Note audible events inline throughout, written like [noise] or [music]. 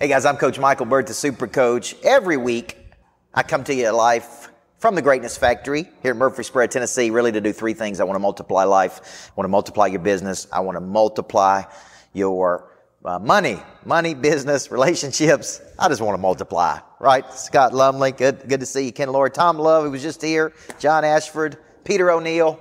Hey guys, I'm Coach Michael Burt, the Super Coach. Every week, I come to you live from the Greatness Factory here in Murfreesboro, Tennessee, really to do three things. I want to multiply life. I want to multiply your business. I want to multiply your uh, money, money, business, relationships. I just want to multiply, right? Scott Lumley, good, good to see you. Ken Lord, Tom Love, who was just here, John Ashford, Peter O'Neill.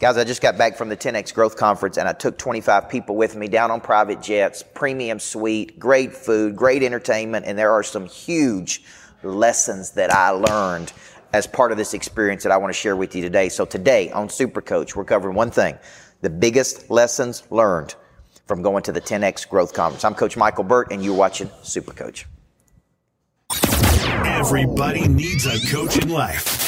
Guys, I just got back from the 10X Growth Conference and I took 25 people with me down on private jets, premium suite, great food, great entertainment, and there are some huge lessons that I learned as part of this experience that I want to share with you today. So today on Super Coach, we're covering one thing, the biggest lessons learned from going to the 10X Growth Conference. I'm Coach Michael Burt and you're watching Super Coach. Everybody needs a coach in life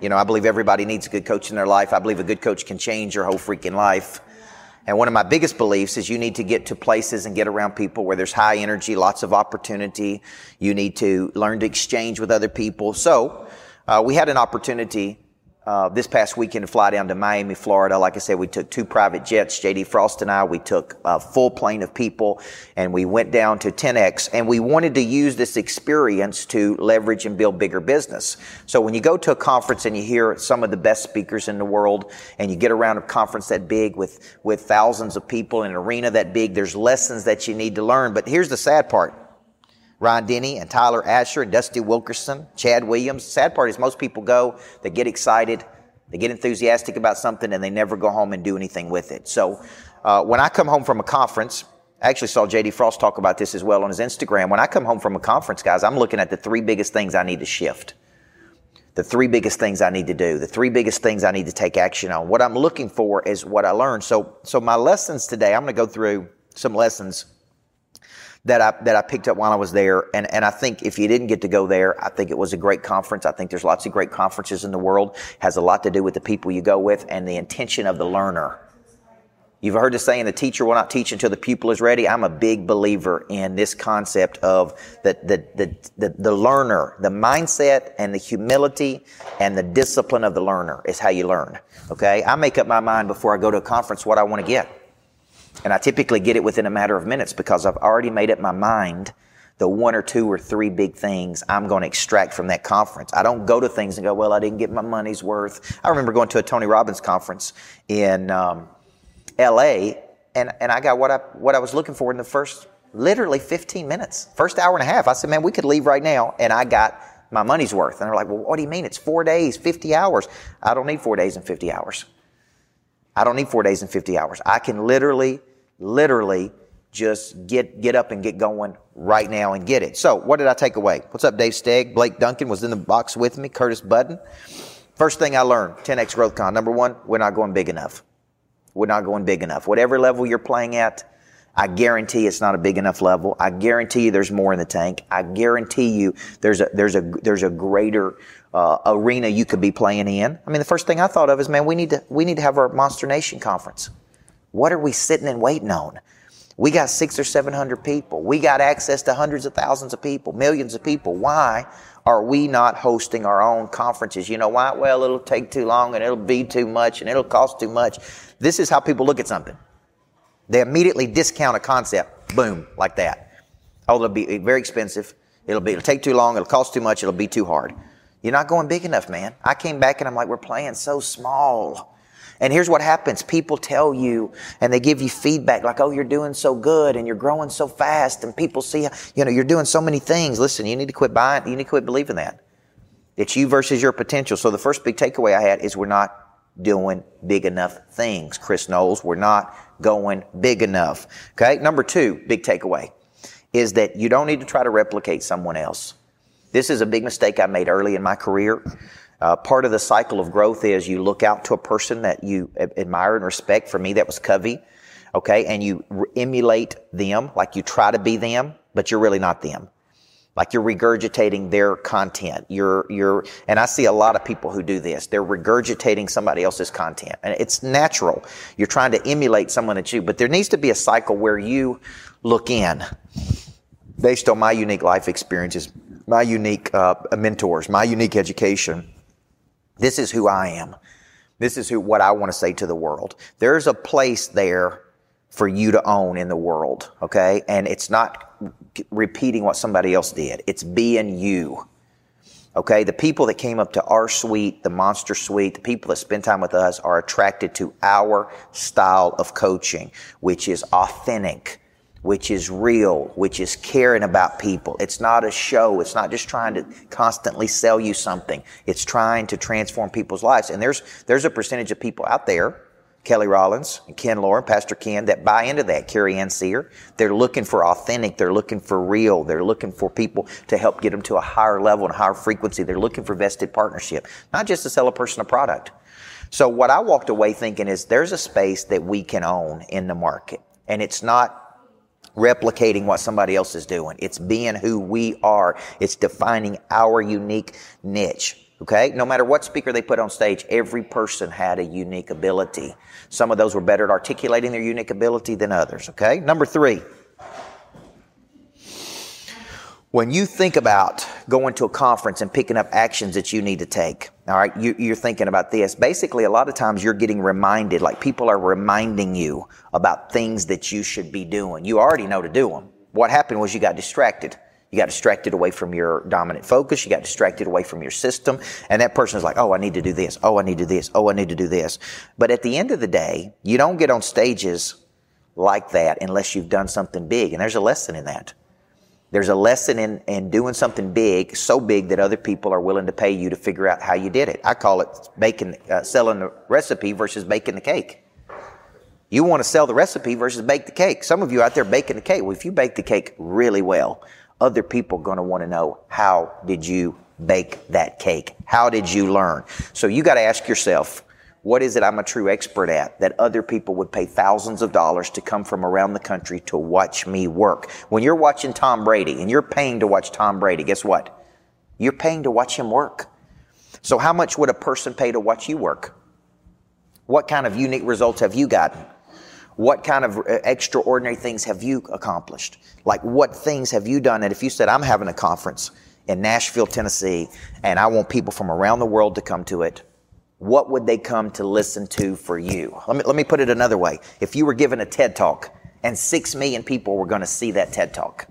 You know, I believe everybody needs a good coach in their life. I believe a good coach can change your whole freaking life. And one of my biggest beliefs is you need to get to places and get around people where there's high energy, lots of opportunity. You need to learn to exchange with other people. So, uh, we had an opportunity uh, this past weekend to fly down to Miami, Florida. Like I said, we took two private jets, JD Frost and I. We took a full plane of people and we went down to 10X and we wanted to use this experience to leverage and build bigger business. So when you go to a conference and you hear some of the best speakers in the world and you get around a conference that big with, with thousands of people in an arena that big, there's lessons that you need to learn. But here's the sad part. Ron Denny and Tyler Asher and Dusty Wilkerson, Chad Williams. Sad part is most people go, they get excited, they get enthusiastic about something, and they never go home and do anything with it. So uh, when I come home from a conference, I actually saw JD Frost talk about this as well on his Instagram. When I come home from a conference, guys, I'm looking at the three biggest things I need to shift. The three biggest things I need to do, the three biggest things I need to take action on. What I'm looking for is what I learned. So, so my lessons today, I'm going to go through some lessons that I that I picked up while I was there. And and I think if you didn't get to go there, I think it was a great conference. I think there's lots of great conferences in the world. Has a lot to do with the people you go with and the intention of the learner. You've heard the saying, the teacher will not teach until the pupil is ready. I'm a big believer in this concept of the, the, the, the, the learner, the mindset and the humility and the discipline of the learner is how you learn. Okay. I make up my mind before I go to a conference what I want to get. And I typically get it within a matter of minutes because I've already made up my mind the one or two or three big things I'm going to extract from that conference. I don't go to things and go, well, I didn't get my money's worth. I remember going to a Tony Robbins conference in um, L.A. and and I got what I what I was looking for in the first literally 15 minutes, first hour and a half. I said, man, we could leave right now, and I got my money's worth. And they're like, well, what do you mean? It's four days, 50 hours. I don't need four days and 50 hours. I don't need four days and 50 hours. I can literally, literally just get, get up and get going right now and get it. So what did I take away? What's up, Dave Stegg? Blake Duncan was in the box with me. Curtis Budden. First thing I learned, 10X Growth Con. Number one, we're not going big enough. We're not going big enough. Whatever level you're playing at, I guarantee it's not a big enough level. I guarantee you there's more in the tank. I guarantee you there's a, there's a, there's a greater uh, arena you could be playing in. I mean, the first thing I thought of is, man, we need to we need to have our Monster Nation conference. What are we sitting and waiting on? We got six or seven hundred people. We got access to hundreds of thousands of people, millions of people. Why are we not hosting our own conferences? You know why? Well, it'll take too long and it'll be too much and it'll cost too much. This is how people look at something. They immediately discount a concept. Boom, like that. Oh, it'll be very expensive. It'll be, it'll take too long. It'll cost too much. It'll be too hard. You're not going big enough, man. I came back and I'm like, we're playing so small. And here's what happens. People tell you and they give you feedback like, oh, you're doing so good and you're growing so fast and people see, you know, you're doing so many things. Listen, you need to quit buying, you need to quit believing that. It's you versus your potential. So the first big takeaway I had is we're not doing big enough things. Chris Knowles, we're not going big enough. Okay. Number two, big takeaway is that you don't need to try to replicate someone else. This is a big mistake I made early in my career. Uh, part of the cycle of growth is you look out to a person that you admire and respect. For me, that was Covey. Okay. And you re- emulate them, like you try to be them, but you're really not them. Like you're regurgitating their content. You're, you're, and I see a lot of people who do this. They're regurgitating somebody else's content. And it's natural. You're trying to emulate someone that you, but there needs to be a cycle where you look in based on my unique life experiences, my unique uh, mentors, my unique education. This is who I am. This is who, what I want to say to the world. There's a place there for you to own in the world. Okay. And it's not repeating what somebody else did. It's being you. Okay, the people that came up to our suite, the monster suite, the people that spend time with us are attracted to our style of coaching, which is authentic, which is real, which is caring about people. It's not a show. It's not just trying to constantly sell you something. It's trying to transform people's lives. And there's, there's a percentage of people out there Kelly Rollins and Ken Lauren, Pastor Ken, that buy into that. Carrie Ann Sear. They're looking for authentic. They're looking for real. They're looking for people to help get them to a higher level and higher frequency. They're looking for vested partnership, not just to sell a person a product. So what I walked away thinking is there's a space that we can own in the market. And it's not replicating what somebody else is doing. It's being who we are. It's defining our unique niche. Okay? No matter what speaker they put on stage, every person had a unique ability. Some of those were better at articulating their unique ability than others. Okay? Number three. When you think about going to a conference and picking up actions that you need to take, all right, you, are thinking about this. Basically, a lot of times you're getting reminded, like people are reminding you about things that you should be doing. You already know to do them. What happened was you got distracted. You got distracted away from your dominant focus. You got distracted away from your system. And that person is like, oh, I need to do this. Oh, I need to do this. Oh, I need to do this. But at the end of the day, you don't get on stages like that unless you've done something big. And there's a lesson in that. There's a lesson in, in doing something big, so big that other people are willing to pay you to figure out how you did it. I call it baking, uh, selling the recipe versus baking the cake. You want to sell the recipe versus bake the cake. Some of you out there baking the cake. Well, if you bake the cake really well, other people are going to want to know how did you bake that cake? How did you learn? So you got to ask yourself, what is it I'm a true expert at that other people would pay thousands of dollars to come from around the country to watch me work? When you're watching Tom Brady and you're paying to watch Tom Brady, guess what? You're paying to watch him work. So how much would a person pay to watch you work? What kind of unique results have you gotten? What kind of uh, extraordinary things have you accomplished? Like, what things have you done? And if you said, I'm having a conference in Nashville, Tennessee, and I want people from around the world to come to it, what would they come to listen to for you? Let me, let me put it another way. If you were given a TED Talk and six million people were going to see that TED Talk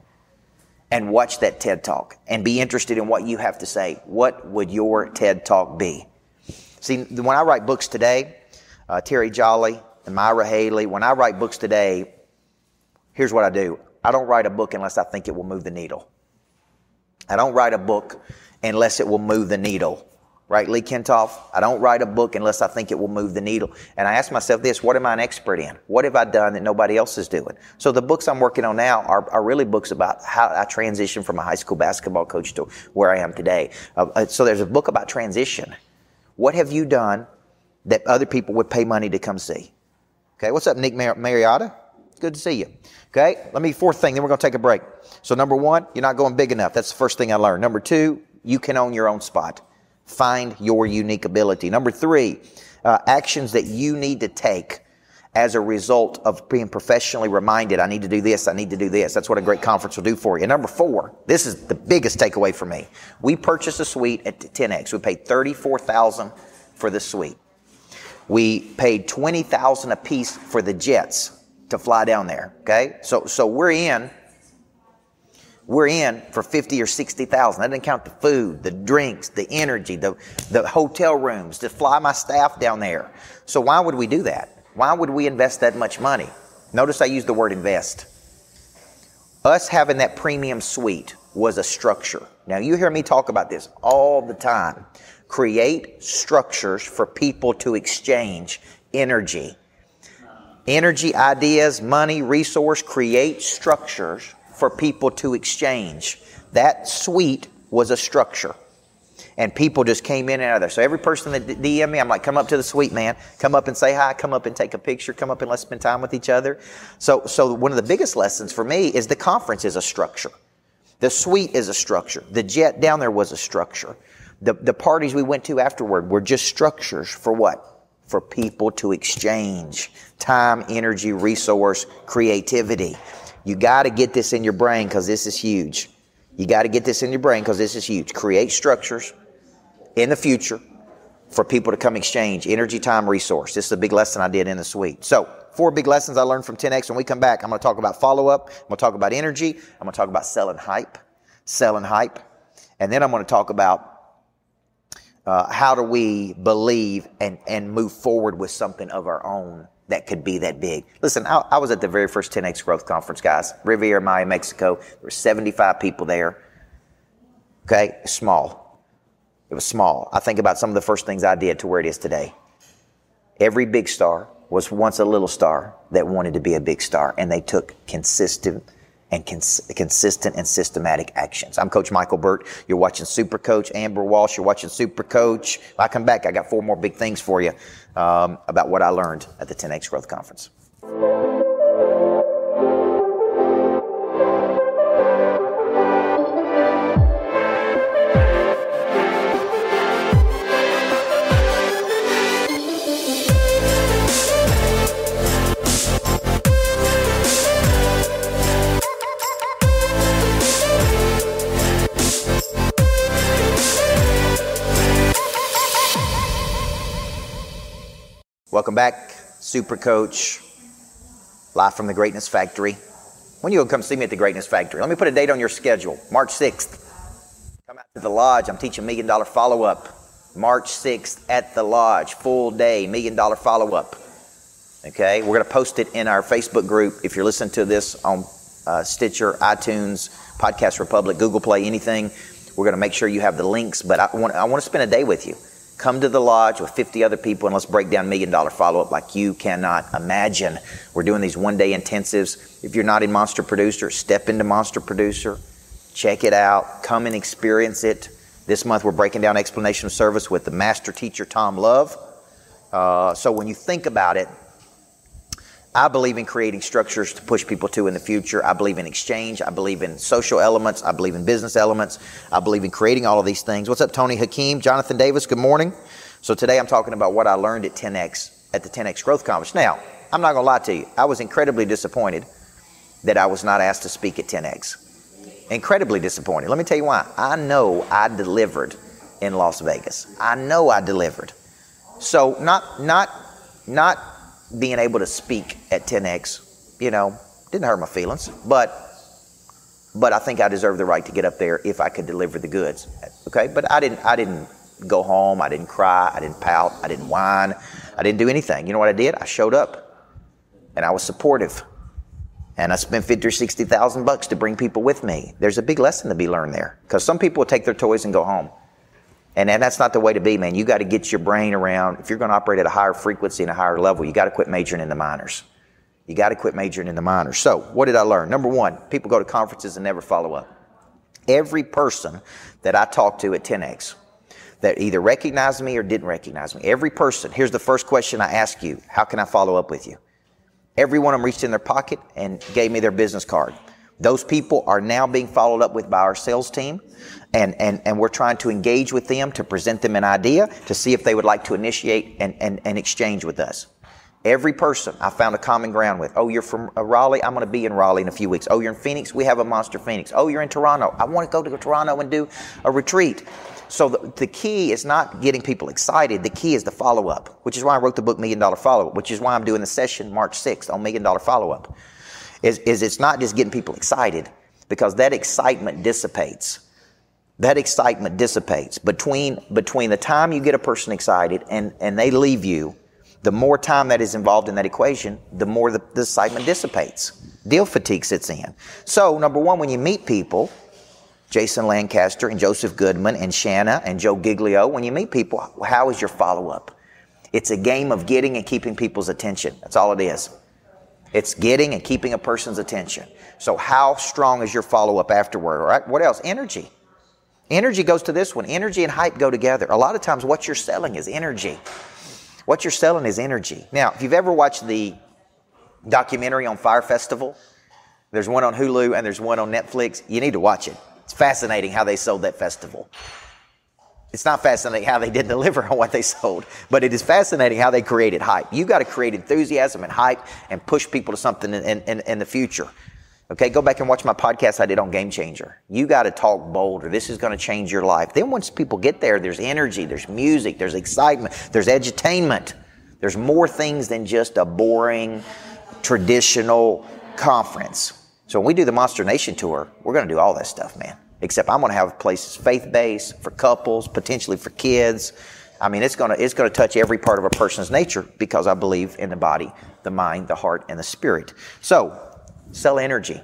and watch that TED Talk and be interested in what you have to say, what would your TED Talk be? See, when I write books today, uh, Terry Jolly, and Myra Haley, when I write books today, here's what I do. I don't write a book unless I think it will move the needle. I don't write a book unless it will move the needle. Right, Lee Kentoff? I don't write a book unless I think it will move the needle. And I ask myself this, what am I an expert in? What have I done that nobody else is doing? So the books I'm working on now are, are really books about how I transitioned from a high school basketball coach to where I am today. Uh, uh so there's a book about transition. What have you done that other people would pay money to come see? Okay, what's up, Nick Mar- Mariotta? Good to see you. Okay, let me, fourth thing, then we're going to take a break. So, number one, you're not going big enough. That's the first thing I learned. Number two, you can own your own spot. Find your unique ability. Number three, uh, actions that you need to take as a result of being professionally reminded, I need to do this, I need to do this. That's what a great conference will do for you. number four, this is the biggest takeaway for me. We purchased a suite at 10X. We paid 34000 for the suite. We paid 20000 a piece for the jets to fly down there. Okay? So, so we're in, we're in for 50 or 60,000. That doesn't count the food, the drinks, the energy, the, the hotel rooms to fly my staff down there. So why would we do that? Why would we invest that much money? Notice I use the word invest. Us having that premium suite was a structure. Now you hear me talk about this all the time create structures for people to exchange energy. Energy, ideas, money, resource, create structures for people to exchange. That suite was a structure. And people just came in and out of there. So every person that DM me, I'm like, come up to the suite, man. Come up and say hi. Come up and take a picture. Come up and let's spend time with each other. So, so one of the biggest lessons for me is the conference is a structure. The suite is a structure. The jet down there was a structure. The, the parties we went to afterward were just structures for what? For people to exchange time, energy, resource, creativity. You got to get this in your brain because this is huge. You got to get this in your brain because this is huge. Create structures in the future for people to come exchange energy, time, resource. This is a big lesson I did in the suite. So, four big lessons I learned from 10X. When we come back, I'm going to talk about follow up. I'm going to talk about energy. I'm going to talk about selling hype, selling hype. And then I'm going to talk about uh, how do we believe and, and move forward with something of our own that could be that big. Listen, I, I was at the very first 10X Growth Conference, guys. Riviera Maya, Mexico. There were 75 people there. Okay, small. It was small. I think about some of the first things I did to where it is today. Every big star was once a little star that wanted to be a big star, and they took consistent and cons- consistent and systematic actions. I'm Coach Michael Burt. You're watching Super Coach Amber Walsh. You're watching Super Coach. When I come back, I got four more big things for you um, about what I learned at the 10X Growth Conference. Welcome back, Super Coach, live from the Greatness Factory. When you gonna come see me at the Greatness Factory? Let me put a date on your schedule. March 6th. Come out to the lodge. I'm teaching million dollar follow up. March 6th at the lodge, full day, million dollar follow up. Okay, we're gonna post it in our Facebook group. If you're listening to this on uh, Stitcher, iTunes, Podcast Republic, Google Play, anything, we're gonna make sure you have the links. But I want I want to spend a day with you. Come to the lodge with 50 other people and let's break down million dollar follow up like you cannot imagine. We're doing these one day intensives. If you're not in Monster Producer, step into Monster Producer, check it out, come and experience it. This month we're breaking down explanation of service with the master teacher Tom Love. Uh, so when you think about it, I believe in creating structures to push people to in the future. I believe in exchange. I believe in social elements. I believe in business elements. I believe in creating all of these things. What's up, Tony Hakeem? Jonathan Davis, good morning. So today I'm talking about what I learned at 10X, at the 10X Growth Conference. Now, I'm not going to lie to you. I was incredibly disappointed that I was not asked to speak at 10X. Incredibly disappointed. Let me tell you why. I know I delivered in Las Vegas. I know I delivered. So not, not, not being able to speak at 10x, you know, didn't hurt my feelings, but but I think I deserve the right to get up there if I could deliver the goods. Okay, but I didn't. I didn't go home. I didn't cry. I didn't pout. I didn't whine. I didn't do anything. You know what I did? I showed up, and I was supportive, and I spent fifty or sixty thousand bucks to bring people with me. There's a big lesson to be learned there because some people will take their toys and go home. And, and that's not the way to be, man. You got to get your brain around. If you're going to operate at a higher frequency and a higher level, you got to quit majoring in the minors. You got to quit majoring in the minors. So, what did I learn? Number one, people go to conferences and never follow up. Every person that I talked to at 10X that either recognized me or didn't recognize me, every person, here's the first question I ask you How can I follow up with you? Every one of them reached in their pocket and gave me their business card. Those people are now being followed up with by our sales team and, and, and we're trying to engage with them to present them an idea to see if they would like to initiate and, and, and exchange with us. Every person I found a common ground with. Oh, you're from uh, Raleigh? I'm going to be in Raleigh in a few weeks. Oh, you're in Phoenix? We have a Monster Phoenix. Oh, you're in Toronto? I want to go to Toronto and do a retreat. So the, the key is not getting people excited. The key is the follow up, which is why I wrote the book Million Dollar Follow Up, which is why I'm doing the session March 6th on Million Dollar Follow Up. Is, is it's not just getting people excited because that excitement dissipates. That excitement dissipates. Between between the time you get a person excited and and they leave you the more time that is involved in that equation the more the, the excitement dissipates. Deal fatigue sits in. So number one when you meet people jason lancaster and joseph goodman and shanna and joe giglio when you meet people how is your follow-up? It's a game of getting and keeping people's attention. That's all it is it's getting and keeping a person's attention so how strong is your follow-up afterward all right what else energy Energy goes to this one. Energy and hype go together. A lot of times, what you're selling is energy. What you're selling is energy. Now, if you've ever watched the documentary on Fyre Festival, there's one on Hulu and there's one on Netflix. You need to watch it. It's fascinating how they sold that festival. It's not fascinating how they did [laughs] deliver on what they sold, but it is fascinating how they created hype. You got to create enthusiasm and hype and push people to something in, in, in the future. Okay, go back and watch my podcast I did on Game Changer. You got to talk bolder. This is going to change your life. Then once people get there, there's energy, there's music, there's excitement, there's edutainment. There's more things than just a boring, traditional conference. So when we do the Monster Nation tour, we're going to do all that stuff, man. Except I'm going to have places faith based for couples, potentially for kids. I mean, it's going to it's going to touch every part of a person's nature because I believe in the body, the mind, the heart, and the spirit. So, sell energy.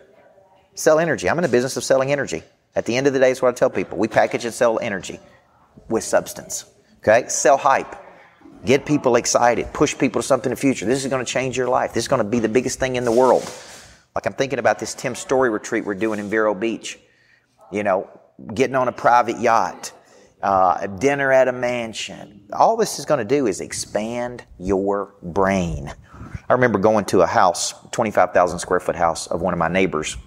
Sell energy. I'm in the business of selling energy. At the end of the day, it's what I tell people. We package and sell energy with substance. Okay? Sell hype. Get people excited. Push people to something in the future. This is going to change your life. This is going to be the biggest thing in the world. Like I'm thinking about this Tim Storey retreat we're doing in Vero Beach you know, getting on a private yacht, uh, dinner at a mansion. All this is going to do is expand your brain. I remember going to a house, 25,000 square foot house of one of my neighbors,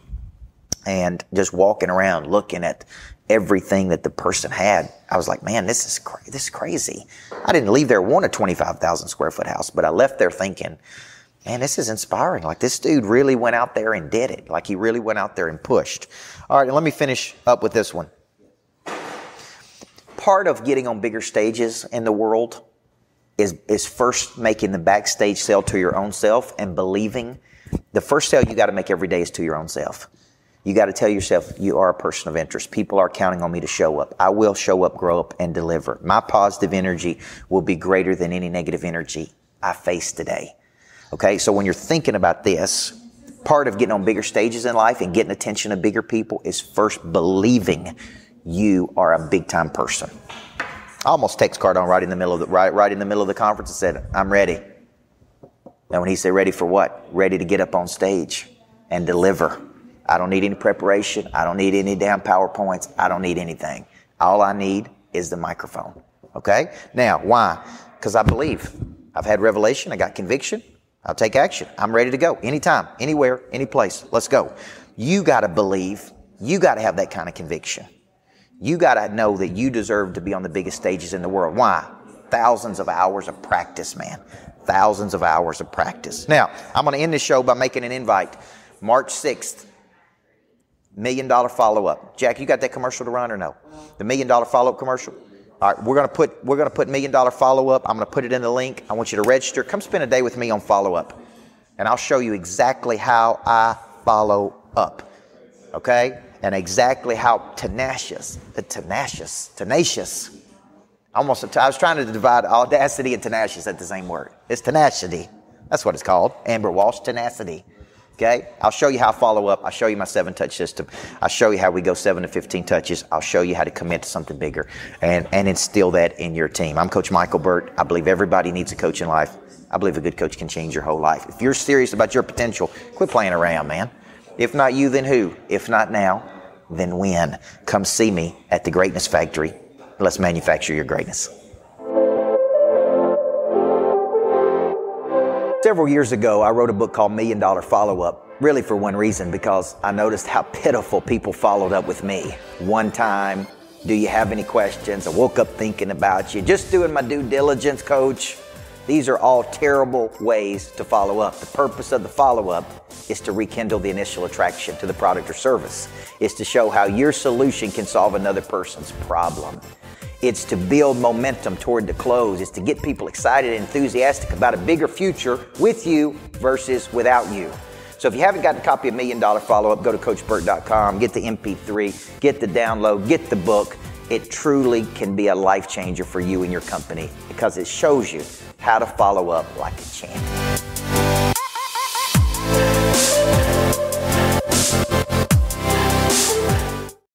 and just walking around looking at everything that the person had. I was like, man, this is cra- this is crazy. I didn't leave there wanting a 25,000 square foot house, but I left there thinking, man, this is inspiring. Like this dude really went out there and did it. Like he really went out there and pushed. All right, let me finish up with this one. Part of getting on bigger stages in the world is, is first making the backstage sale to your own self and believing the first sale you got to make every day is to your own self. You got to tell yourself you are a person of interest. People are counting on me to show up. I will show up, grow up, and deliver. My positive energy will be greater than any negative energy I face today. Okay, so when you're thinking about this, part of getting on bigger stages in life and getting attention of bigger people is first believing you are a big time person. I almost text Cardone right in the middle of the right, right in the middle of the conference and said, "I'm ready." And when he said, "Ready for what?" Ready to get up on stage and deliver. I don't need any preparation. I don't need any damn PowerPoints. I don't need anything. All I need is the microphone. Okay? Now, why? Because I believe. I've had revelation. I got conviction. I'll take action. I'm ready to go anytime, anywhere, any place. Let's go. You got to believe. You got to have that kind of conviction. You got to know that you deserve to be on the biggest stages in the world. Why? Thousands of hours of practice, man. Thousands of hours of practice. Now, I'm going to end the show by making an invite. March 6th, million dollar follow up. Jack, you got that commercial to run or no? The million dollar follow up commercial? All right, we're gonna put we're gonna put million dollar follow up. I'm gonna put it in the link. I want you to register. Come spend a day with me on follow up, and I'll show you exactly how I follow up. Okay, and exactly how tenacious, tenacious, tenacious. Almost, I was trying to divide audacity and tenacious at the same word. It's tenacity. That's what it's called. Amber Walsh, tenacity. Okay? I'll show you how I follow up. I'll show you my seven touch system. I'll show you how we go seven to 15 touches. I'll show you how to commit to something bigger and, and instill that in your team. I'm Coach Michael Burt. I believe everybody needs a coach in life. I believe a good coach can change your whole life. If you're serious about your potential, quit playing around, man. If not you, then who? If not now, then when? Come see me at the Greatness Factory. Let's manufacture your greatness. Several years ago, I wrote a book called Million Dollar Follow Up, really for one reason, because I noticed how pitiful people followed up with me. One time, do you have any questions? I woke up thinking about you, just doing my due diligence, coach. These are all terrible ways to follow up. The purpose of the follow up is to rekindle the initial attraction to the product or service, is to show how your solution can solve another person's problem. It's to build momentum toward the close. It's to get people excited and enthusiastic about a bigger future with you versus without you. So if you haven't got a copy of Million Dollar Follow Up, go to CoachBurt.com, get the MP3, get the download, get the book. It truly can be a life changer for you and your company because it shows you how to follow up like a champion.